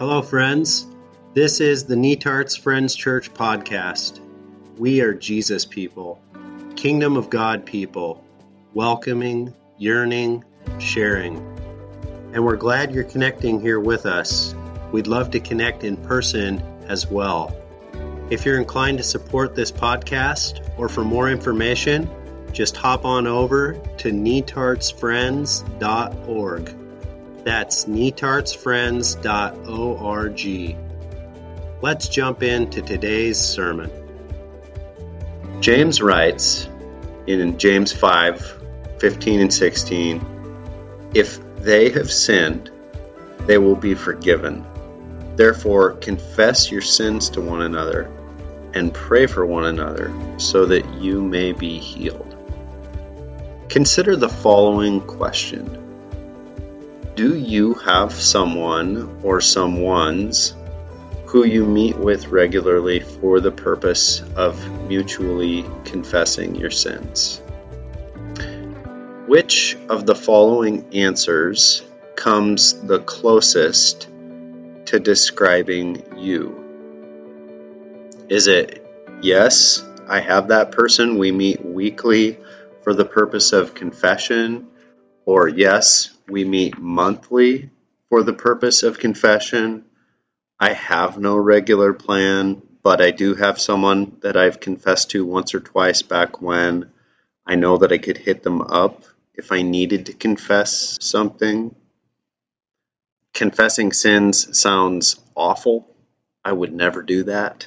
Hello, friends. This is the Netarts Friends Church podcast. We are Jesus people, Kingdom of God people, welcoming, yearning, sharing. And we're glad you're connecting here with us. We'd love to connect in person as well. If you're inclined to support this podcast or for more information, just hop on over to netartsfriends.org. That's netartsfriends.org. Let's jump into today's sermon. James writes in James 5 15 and 16 If they have sinned, they will be forgiven. Therefore, confess your sins to one another and pray for one another so that you may be healed. Consider the following question Do you have someone or someones who you meet with regularly for the purpose of mutually confessing your sins? Which of the following answers comes the closest to describing you? Is it, yes, I have that person, we meet weekly for the purpose of confession? Or, yes, we meet monthly for the purpose of confession? I have no regular plan, but I do have someone that I've confessed to once or twice back when I know that I could hit them up if I needed to confess something. Confessing sins sounds awful. I would never do that.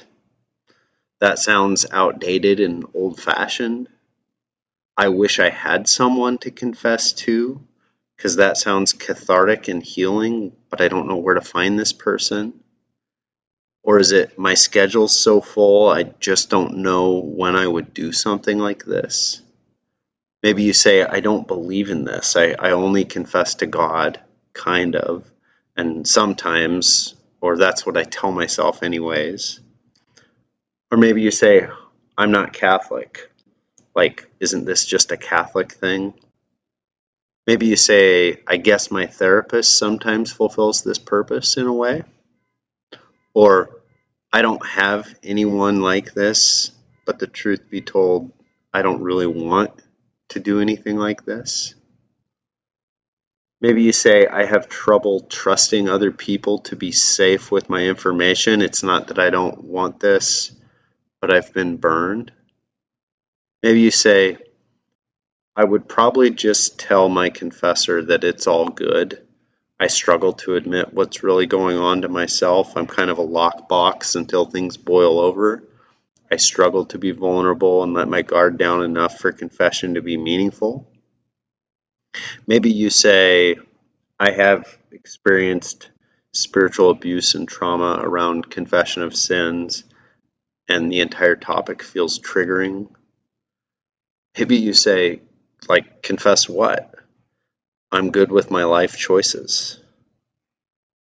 That sounds outdated and old fashioned. I wish I had someone to confess to, because that sounds cathartic and healing, but I don't know where to find this person. Or is it my schedule's so full, I just don't know when I would do something like this? Maybe you say, I don't believe in this. I, I only confess to God, kind of. And sometimes, or that's what I tell myself, anyways. Or maybe you say, I'm not Catholic. Like, isn't this just a Catholic thing? Maybe you say, I guess my therapist sometimes fulfills this purpose in a way. Or, I don't have anyone like this, but the truth be told, I don't really want to do anything like this. Maybe you say, I have trouble trusting other people to be safe with my information. It's not that I don't want this, but I've been burned. Maybe you say, I would probably just tell my confessor that it's all good. I struggle to admit what's really going on to myself. I'm kind of a lockbox until things boil over. I struggle to be vulnerable and let my guard down enough for confession to be meaningful. Maybe you say, I have experienced spiritual abuse and trauma around confession of sins and the entire topic feels triggering, maybe you say, like, confess what? I'm good with my life choices.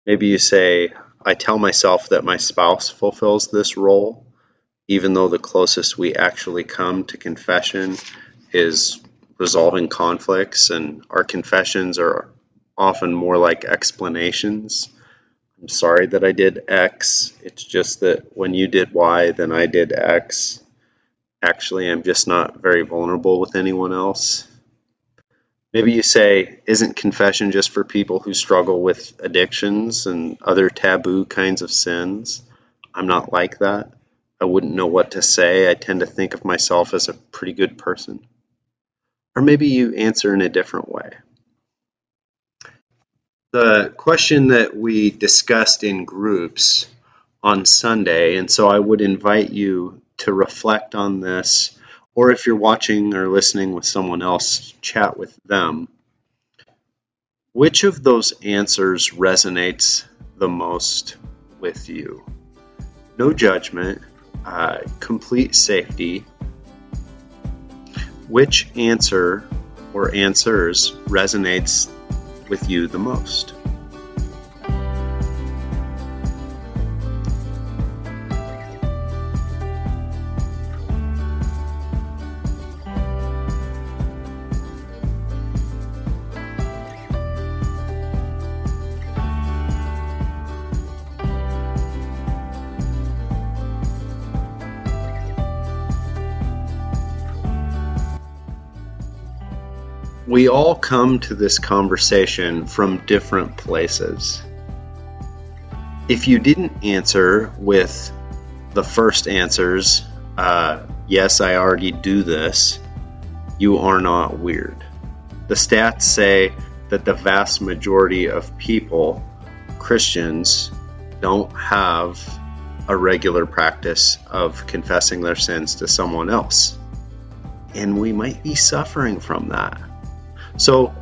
Maybe you say, I tell myself that my spouse fulfills this role, even though the closest we actually come to confession is resolving conflicts, and our confessions are often more like explanations I'm sorry that I did X. It's just that when you did Y, then I did X. Actually, I'm just not very vulnerable with anyone else. Maybe you say, isn't confession just for people who struggle with addictions and other taboo kinds of sins? I'm not like that. I wouldn't know what to say. I tend to think of myself as a pretty good person. Or maybe you answer in a different way the question that we discussed in groups on Sunday, and so I would invite you to reflect on this, or if you're watching or listening with someone else, chat with them. Which of those answers resonates the most with you? No judgment, uh, complete safety. Which answer or answers resonates with you the most? We all come to this conversation from different places. If you didn't answer with the first answers, uh, yes, I already do this, you are not weird. The stats say that the vast majority of people, Christians, don't have a regular practice of confessing their sins to someone else. And we might be suffering from that. So,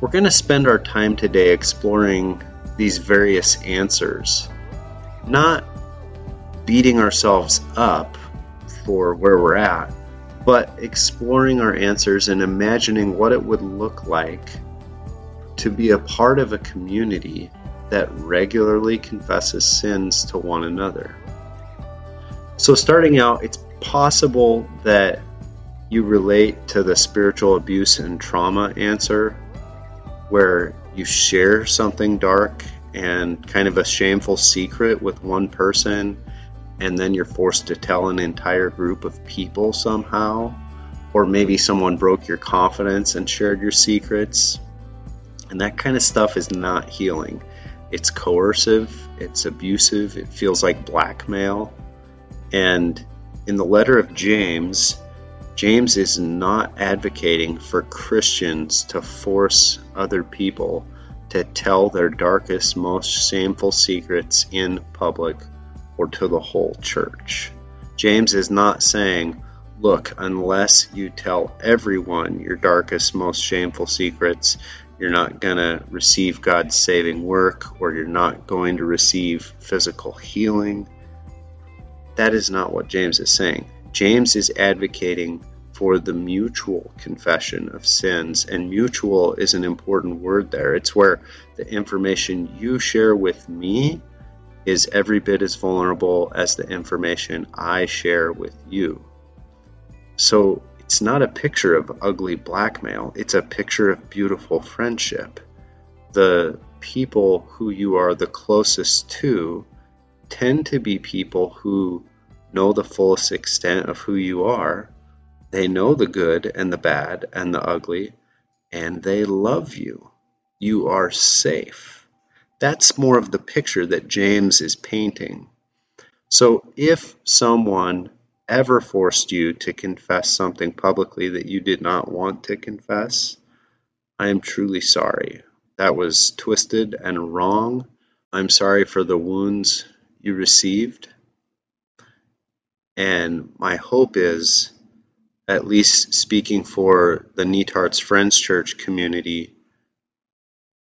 we're going to spend our time today exploring these various answers, not beating ourselves up for where we're at, but exploring our answers and imagining what it would look like to be a part of a community that regularly confesses sins to one another. So, starting out, it's possible that you relate to the spiritual abuse and trauma answer, where you share something dark and kind of a shameful secret with one person, and then you're forced to tell an entire group of people somehow. Or maybe someone broke your confidence and shared your secrets. And that kind of stuff is not healing. It's coercive, it's abusive, it feels like blackmail. And in the letter of James, James is not advocating for Christians to force other people to tell their darkest, most shameful secrets in public or to the whole church. James is not saying, look, unless you tell everyone your darkest, most shameful secrets, you're not going to receive God's saving work or you're not going to receive physical healing. That is not what James is saying. James is advocating for the mutual confession of sins, and mutual is an important word there. It's where the information you share with me is every bit as vulnerable as the information I share with you. So it's not a picture of ugly blackmail, it's a picture of beautiful friendship. The people who you are the closest to tend to be people who know the fullest extent of who you are. They know the good and the bad and the ugly, and they love you. You are safe. That's more of the picture that James is painting. So if someone ever forced you to confess something publicly that you did not want to confess, I am truly sorry. That was twisted and wrong. I'm sorry for the wounds you received. And my hope is, at least speaking for the Netarts Friends Church community,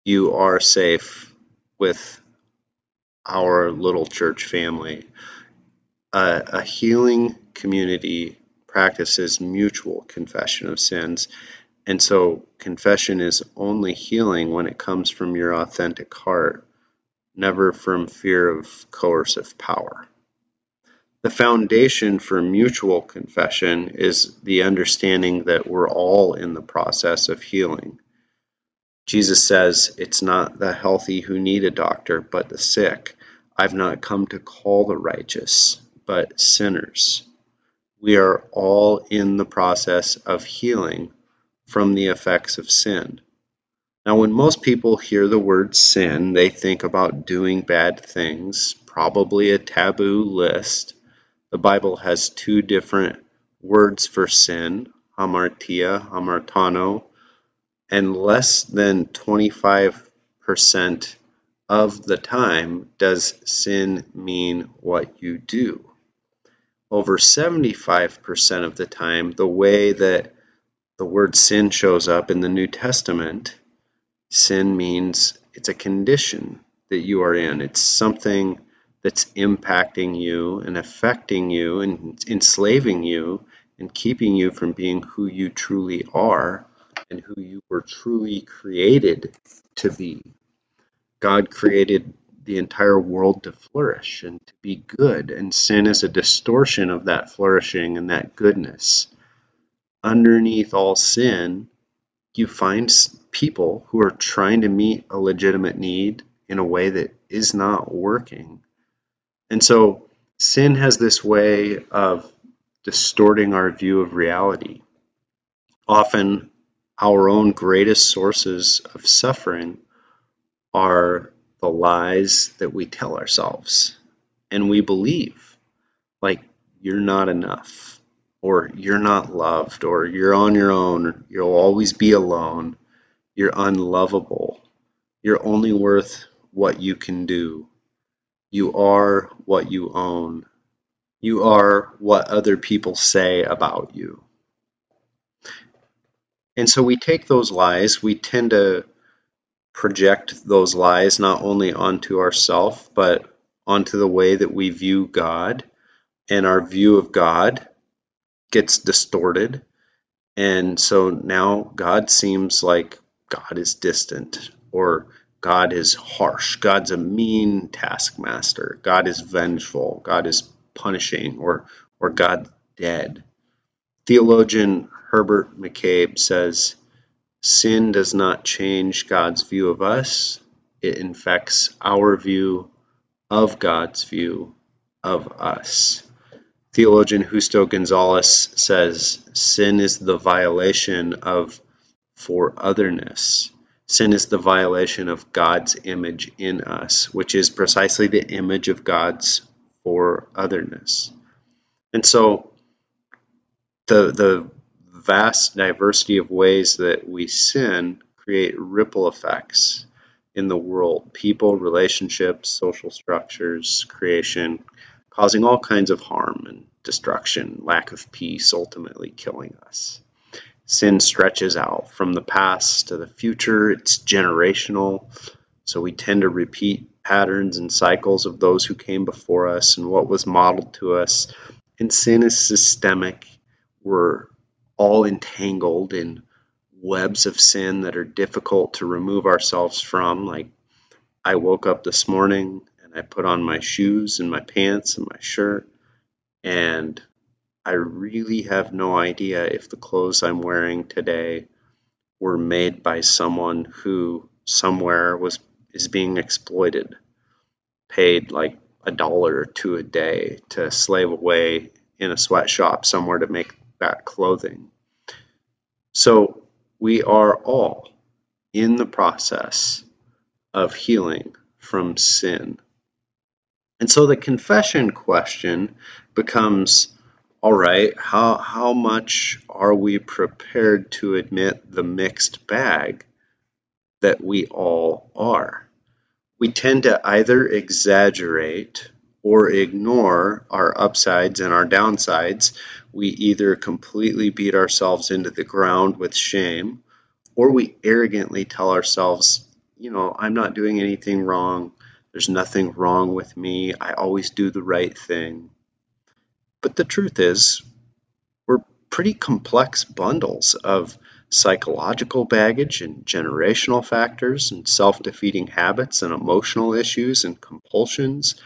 you are safe with our little church family. Uh, a healing community practices mutual confession of sins. And so confession is only healing when it comes from your authentic heart, never from fear of coercive power. The foundation for mutual confession is the understanding that we're all in the process of healing. Jesus says, It's not the healthy who need a doctor, but the sick. I've not come to call the righteous, but sinners. We are all in the process of healing from the effects of sin. Now, when most people hear the word sin, they think about doing bad things, probably a taboo list. The Bible has two different words for sin hamartia, hamartano, and less than 25% of the time does sin mean what you do. Over 75% of the time, the way that the word sin shows up in the New Testament, sin means it's a condition that you are in. It's something that's impacting you and affecting you and enslaving you and keeping you from being who you truly are and who you were truly created to be. God created the entire world to flourish and to be good, and sin is a distortion of that flourishing and that goodness. Underneath all sin, you find people who are trying to meet a legitimate need in a way that is not working. And so sin has this way of distorting our view of reality. Often our own greatest sources of suffering are the lies that we tell ourselves. And we believe like you're not enough or you're not loved or you're on your own you'll always be alone. You're unlovable. You're only worth what you can do you are what you own you are what other people say about you and so we take those lies, we tend to project those lies not only onto ourselves, but onto the way that we view God. And our view of God gets distorted. And so now God seems like God is distant or God is harsh. God's a mean taskmaster. God is vengeful. God is punishing or or God dead. Theologian Herbert McCabe says, Sin does not change God's view of us, it infects our view of God's view of us. Theologian Justo Gonzalez says, Sin is the violation of for otherness. Sin is the violation of God's image in us, which is precisely the image of God's for otherness. And so the the vast diversity of ways that we sin create ripple effects in the world people, relationships, social structures, creation, causing all kinds of harm and destruction, lack of peace, ultimately killing us. Sin stretches out from the past to the future, it's generational, so we tend to repeat patterns and cycles of those who came before us and what was modeled to us. And sin is systemic. We're all entangled in webs of sin that are difficult to remove ourselves from. Like, I woke up this morning and I put on my shoes and my pants and my shirt, and I really have no idea if the clothes I'm wearing today were made by someone who somewhere was is being exploited, paid like a dollar or two a day to slave away in a sweatshop somewhere to make that clothing. So we are all in the process of healing from sin. And so the confession question becomes all right, how, how much are we prepared to admit the mixed bag that we all are? We tend to either exaggerate or ignore our upsides and our downsides, we either completely beat ourselves into the ground with shame or we arrogantly tell ourselves, you know, I'm not doing anything wrong. There's nothing wrong with me. I always do the right thing. But the truth is, we're pretty complex bundles of psychological baggage and generational factors and self defeating habits and emotional issues and compulsions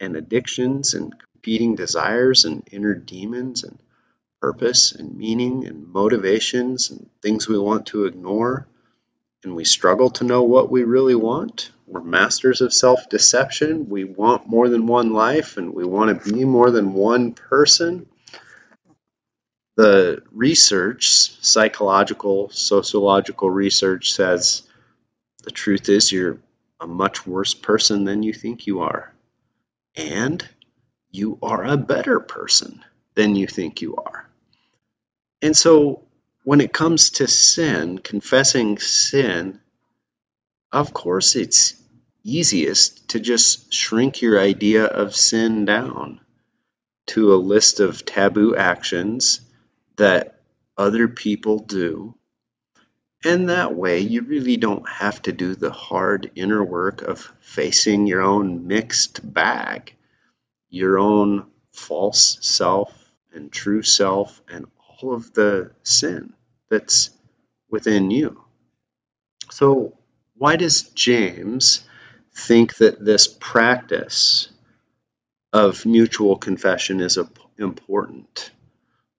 and addictions and competing desires and inner demons and purpose and meaning and motivations and things we want to ignore. And we struggle to know what we really want. We're masters of self deception. We want more than one life and we want to be more than one person. The research, psychological, sociological research, says the truth is you're a much worse person than you think you are and you are a better person than you think you are. And so when it comes to sin, confessing sin, of course, it's easiest to just shrink your idea of sin down to a list of taboo actions that other people do. And that way, you really don't have to do the hard inner work of facing your own mixed bag your own false self and true self and all of the sin that's within you. So, why does James think that this practice of mutual confession is important?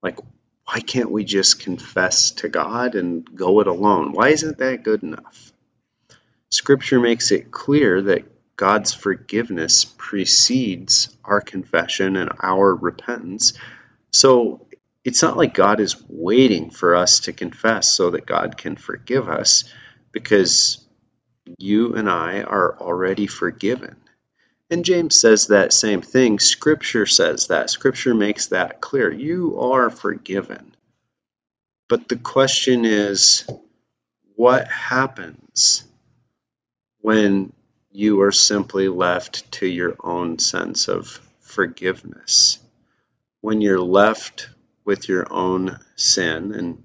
Like, why can't we just confess to God and go it alone? Why isn't that good enough? Scripture makes it clear that God's forgiveness precedes our confession and our repentance. So it's not like God is waiting for us to confess so that God can forgive us because you and I are already forgiven. And James says that same thing. Scripture says that. Scripture makes that clear. You are forgiven. But the question is what happens when you are simply left to your own sense of forgiveness? When you're left with your own sin and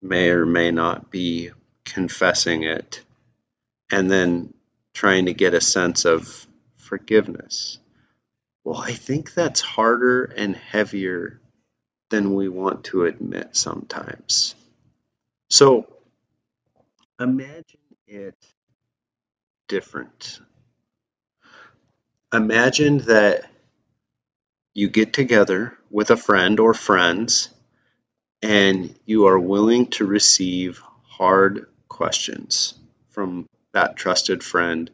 may or may not be confessing it, and then trying to get a sense of forgiveness. Well, I think that's harder and heavier than we want to admit sometimes. So imagine it different. Imagine that you get together with a friend or friends and you are willing to receive hard questions from that trusted friend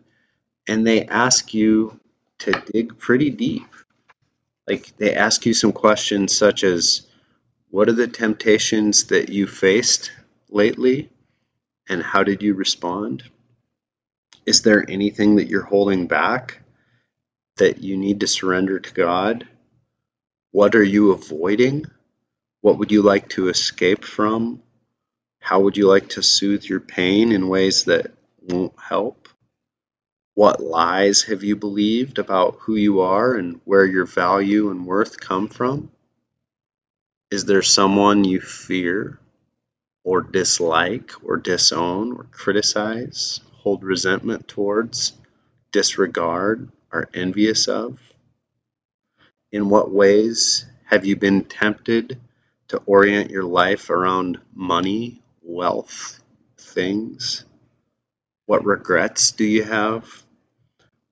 and they ask you to dig pretty deep. Like they ask you some questions such as what are the temptations that you faced lately and how did you respond? Is there anything that you're holding back that you need to surrender to God? What are you avoiding? What would you like to escape from? How would you like to soothe your pain in ways that won't help? What lies have you believed about who you are and where your value and worth come from? Is there someone you fear or dislike or disown or criticize, hold resentment towards, disregard, are envious of? In what ways have you been tempted to orient your life around money, wealth, things? What regrets do you have?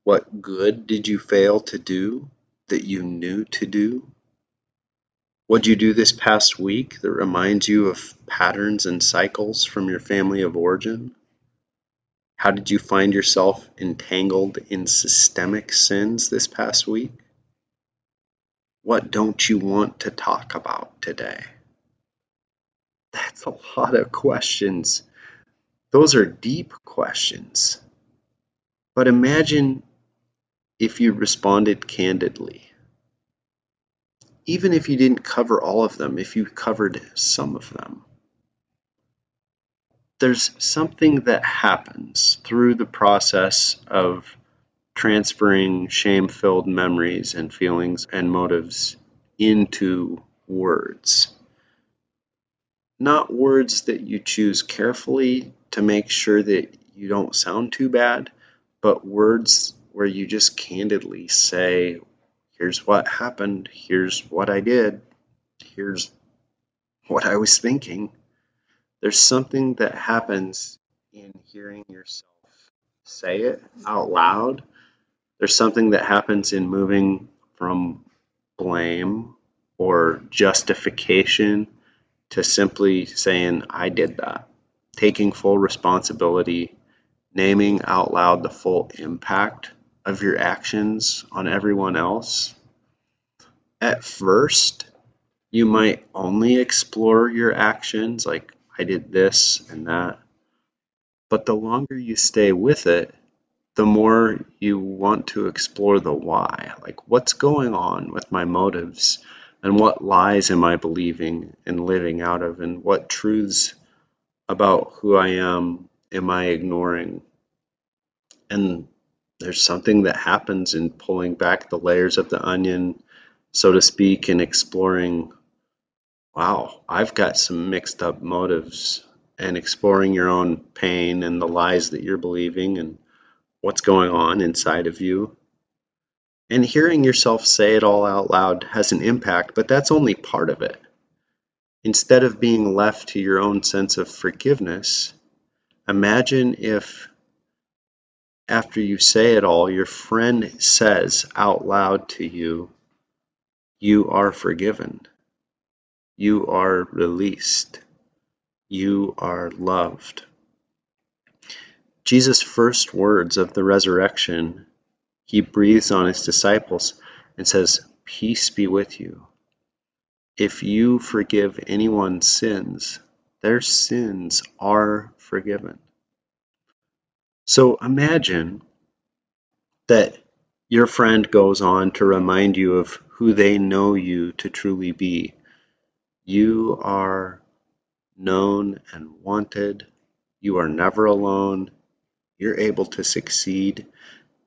What good did you fail to do that you knew to do? What'd you do this past week that reminds you of patterns and cycles from your family of origin? How did you find yourself entangled in systemic sins this past week? What don't you want to talk about today? That's a lot of questions. Those are deep questions. But imagine if you responded candidly. Even if you didn't cover all of them, if you covered some of them. There's something that happens through the process of transferring shame filled memories and feelings and motives into words. Not words that you choose carefully to make sure that you don't sound too bad, but words where you just candidly say, here's what happened, here's what I did, here's what I was thinking. There's something that happens in hearing yourself say it out loud. There's something that happens in moving from blame or justification to simply saying, I did that, taking full responsibility, naming out loud the full impact of your actions on everyone else. At first, you might only explore your actions, like I did this and that. But the longer you stay with it, the more you want to explore the why. Like, what's going on with my motives? And what lies am I believing and living out of? And what truths about who I am am I ignoring? And there's something that happens in pulling back the layers of the onion, so to speak, and exploring wow, I've got some mixed up motives, and exploring your own pain and the lies that you're believing and what's going on inside of you. And hearing yourself say it all out loud has an impact, but that's only part of it. Instead of being left to your own sense of forgiveness, imagine if after you say it all, your friend says out loud to you, You are forgiven. You are released. You are loved. Jesus' first words of the resurrection, he breathes on his disciples and says, Peace be with you. If you forgive anyone's sins, their sins are forgiven. So imagine that your friend goes on to remind you of who they know you to truly be. You are known and wanted. You are never alone. You're able to succeed.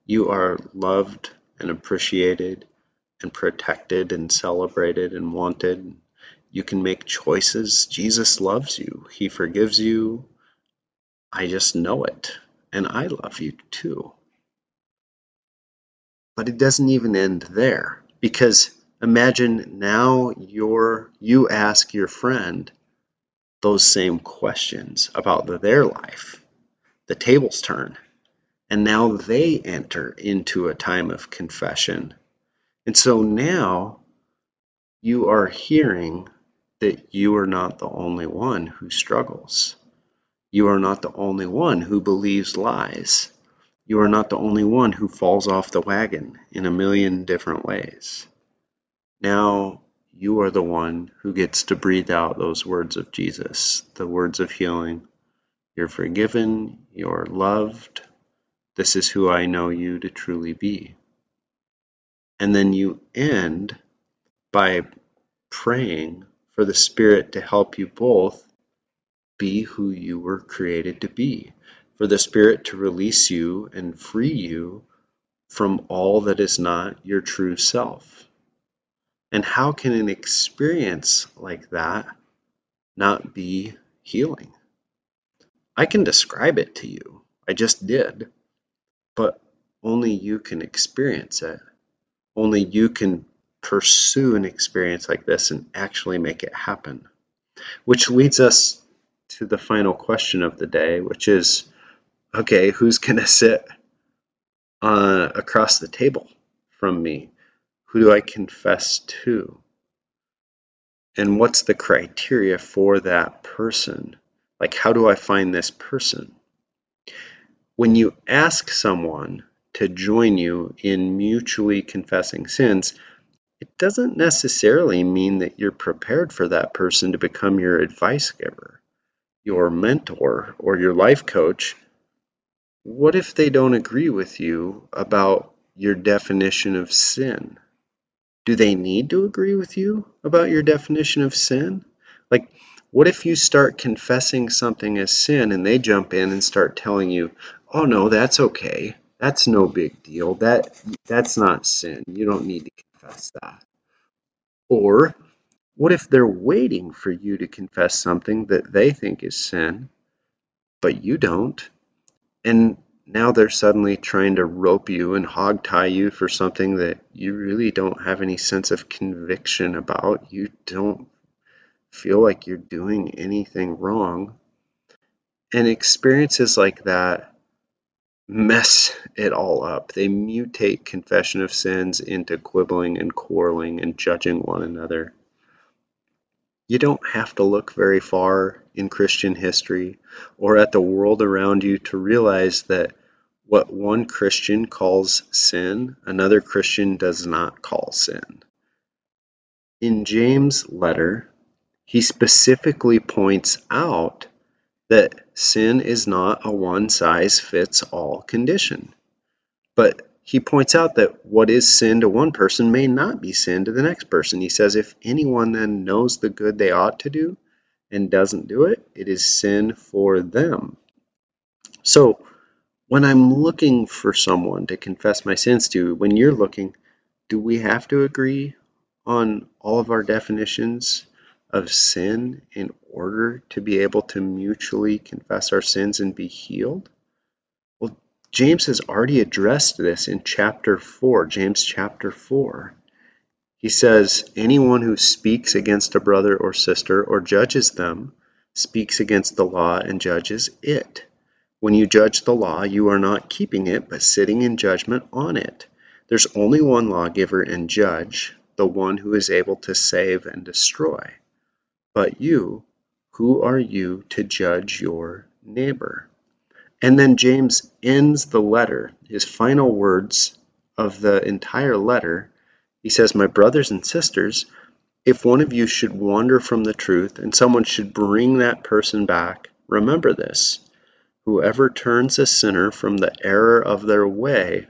You are loved and appreciated and protected and celebrated and wanted. You can make choices. Jesus loves you. He forgives you. I just know it. And I love you too. But it doesn't even end there because imagine now you're, you ask your friend those same questions about their life. The tables turn. And now they enter into a time of confession. And so now you are hearing that you are not the only one who struggles. You are not the only one who believes lies. You are not the only one who falls off the wagon in a million different ways. Now you are the one who gets to breathe out those words of Jesus, the words of healing. You're forgiven, you're loved. This is who I know you to truly be. And then you end by praying for the Spirit to help you both be who you were created to be for the Spirit to release you and free you from all that is not your true self. And how can an experience like that not be healing? I can describe it to you. I just did. But only you can experience it. Only you can pursue an experience like this and actually make it happen. Which leads us to the final question of the day, which is okay, who's going to sit uh, across the table from me? Who do I confess to? And what's the criteria for that person? Like, how do I find this person? When you ask someone to join you in mutually confessing sins, it doesn't necessarily mean that you're prepared for that person to become your advice giver, your mentor, or your life coach what if they don't agree with you about your definition of sin? Do they need to agree with you about your definition of sin? Like, what if you start confessing something as sin and they jump in and start telling you, "Oh no, that's okay. That's no big deal. That that's not sin. You don't need to confess that." Or what if they're waiting for you to confess something that they think is sin, but you don't? and now they're suddenly trying to rope you and hog tie you for something that you really don't have any sense of conviction about. You don't feel like you're doing anything wrong. And experiences like that mess it all up. They mutate confession of sins into quibbling and quarreling and judging one another. You don't have to look very far in Christian history or at the world around you to realize that what one Christian calls sin, another Christian does not call sin. In James' letter, he specifically points out that sin is not a one size fits all condition. But he points out that what is sin to one person may not be sin to the next person. He says, if anyone then knows the good they ought to do and doesn't do it, it is sin for them. So, when I'm looking for someone to confess my sins to, when you're looking, do we have to agree on all of our definitions of sin in order to be able to mutually confess our sins and be healed? Well, James has already addressed this in chapter 4, James chapter 4. He says, Anyone who speaks against a brother or sister or judges them speaks against the law and judges it. When you judge the law, you are not keeping it, but sitting in judgment on it. There's only one lawgiver and judge, the one who is able to save and destroy. But you, who are you to judge your neighbor? And then James ends the letter, his final words of the entire letter. He says, My brothers and sisters, if one of you should wander from the truth and someone should bring that person back, remember this. Whoever turns a sinner from the error of their way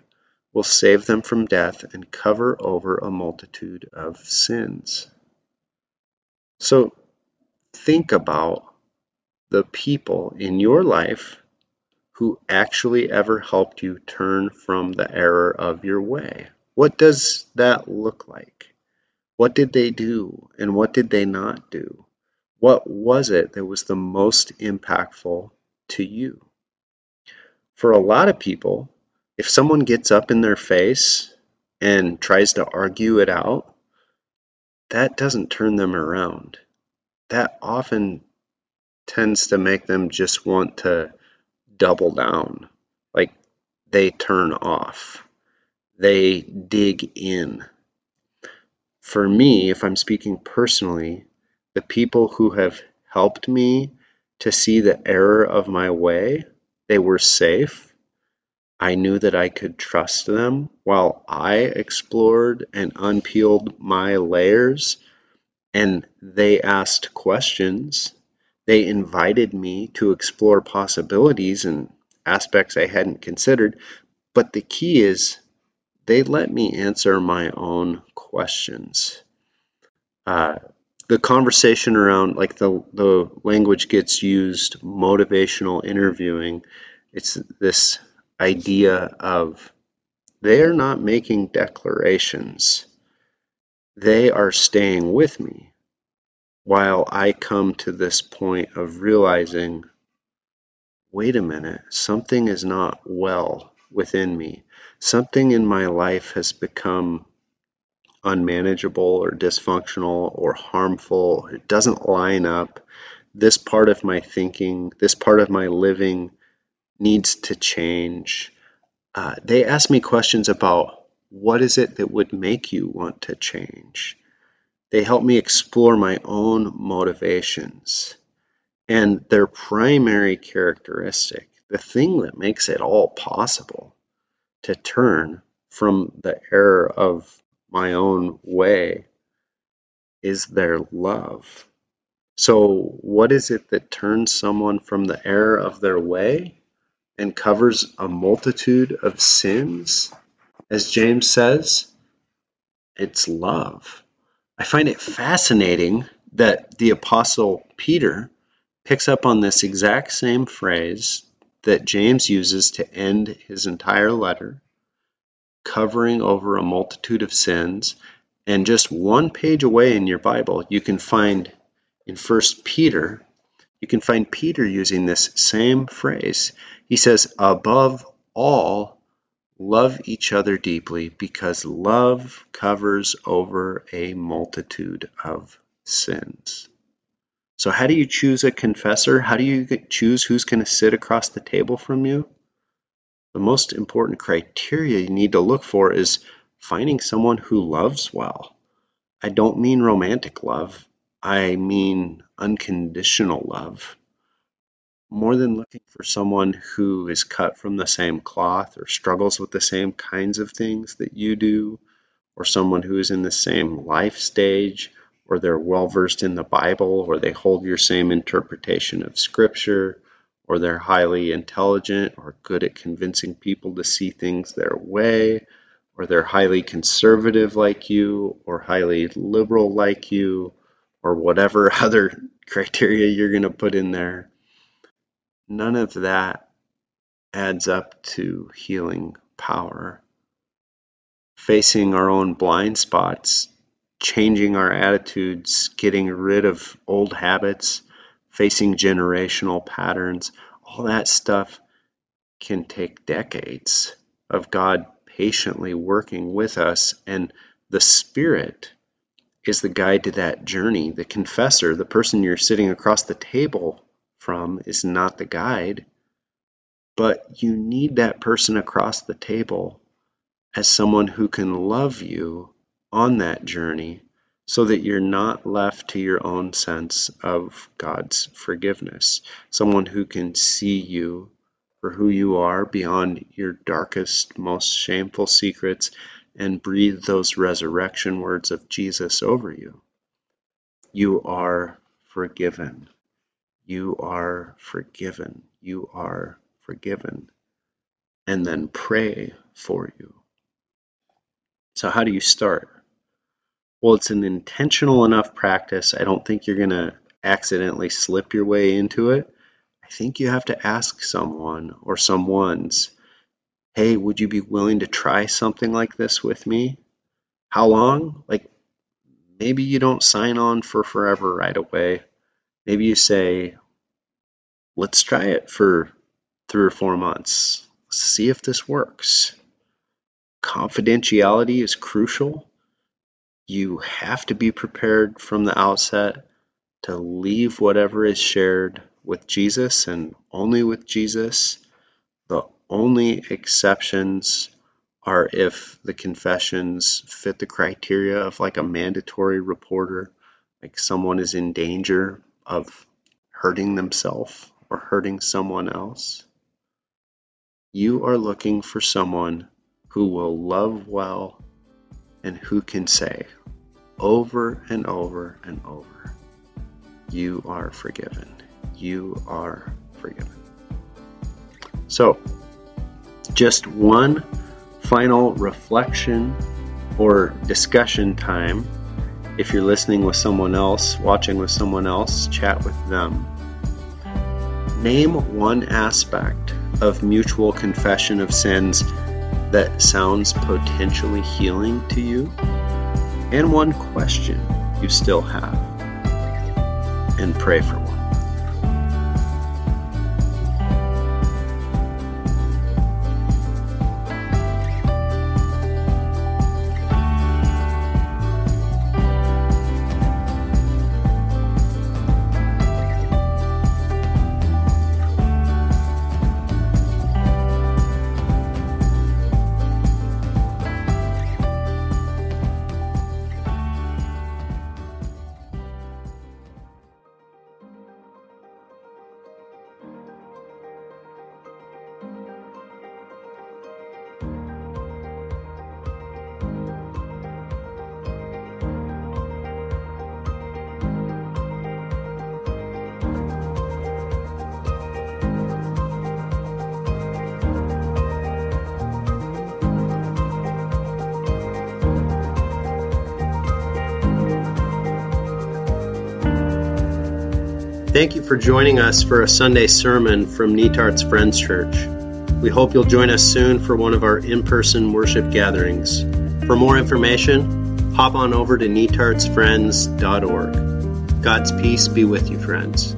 will save them from death and cover over a multitude of sins. So think about the people in your life who actually ever helped you turn from the error of your way. What does that look like? What did they do and what did they not do? What was it that was the most impactful to you? For a lot of people, if someone gets up in their face and tries to argue it out, that doesn't turn them around. That often tends to make them just want to double down. Like they turn off, they dig in. For me, if I'm speaking personally, the people who have helped me to see the error of my way, they were safe. I knew that I could trust them while I explored and unpeeled my layers and they asked questions they invited me to explore possibilities and aspects I hadn't considered, but the key is they let me answer my own questions. Uh, the conversation around like the the language gets used motivational interviewing it's this idea of they are not making declarations they are staying with me while I come to this point of realizing wait a minute, something is not well within me. Something in my life has become unmanageable or dysfunctional or harmful. It doesn't line up. This part of my thinking, this part of my living needs to change. Uh, they ask me questions about what is it that would make you want to change? They help me explore my own motivations and their primary characteristic, the thing that makes it all possible to turn from the error of my own way is their love. So, what is it that turns someone from the error of their way and covers a multitude of sins? As James says, it's love. I find it fascinating that the Apostle Peter picks up on this exact same phrase that James uses to end his entire letter, covering over a multitude of sins. And just one page away in your Bible, you can find in First Peter, you can find Peter using this same phrase. He says, above all, Love each other deeply because love covers over a multitude of sins. So, how do you choose a confessor? How do you choose who's going to sit across the table from you? The most important criteria you need to look for is finding someone who loves well. I don't mean romantic love, I mean unconditional love more than looking for someone who is cut from the same cloth or struggles with the same kinds of things that you do, or someone who is in the same life stage, or they're well versed in the Bible, or they hold your same interpretation of Scripture, or they're highly intelligent or good at convincing people to see things their way, or they're highly conservative like you, or highly liberal like you, or whatever other criteria you're going to put in there none of that adds up to healing power. Facing our own blind spots, changing our attitudes, getting rid of old habits, facing generational patterns, all that stuff can take decades of God patiently working with us. And the Spirit is the guide to that journey. The confessor, the person you're sitting across the table from is not the guide, but you need that person across the table as someone who can love you on that journey so that you're not left to your own sense of God's forgiveness. Someone who can see you for who you are beyond your darkest, most shameful secrets and breathe those resurrection words of Jesus over you. You are forgiven. You are forgiven. You are forgiven. And then pray for you. So, how do you start? Well, it's an intentional enough practice. I don't think you're going to accidentally slip your way into it. I think you have to ask someone or someone's, hey, would you be willing to try something like this with me? How long? Like, maybe you don't sign on for forever right away. Maybe you say, let's try it for three or four months. see if this works. Confidentiality is crucial. You have to be prepared from the outset to leave whatever is shared with Jesus and only with Jesus. The only exceptions are if the confessions fit the criteria of like a mandatory reporter, like someone is in danger of hurting themselves or hurting someone else. You are looking for someone who will love well and who can say over and over and over, You are forgiven. You are forgiven. So, just one final reflection or discussion time. If you're listening with someone else, watching with someone else, chat with them. Name one aspect of mutual confession of sins that sounds potentially healing to you, and one question you still have, and pray for Thank you for joining us for a Sunday sermon from Netarts Friends Church. We hope you'll join us soon for one of our in person worship gatherings. For more information, hop on over to netartsfriends.org. God's peace be with you, friends.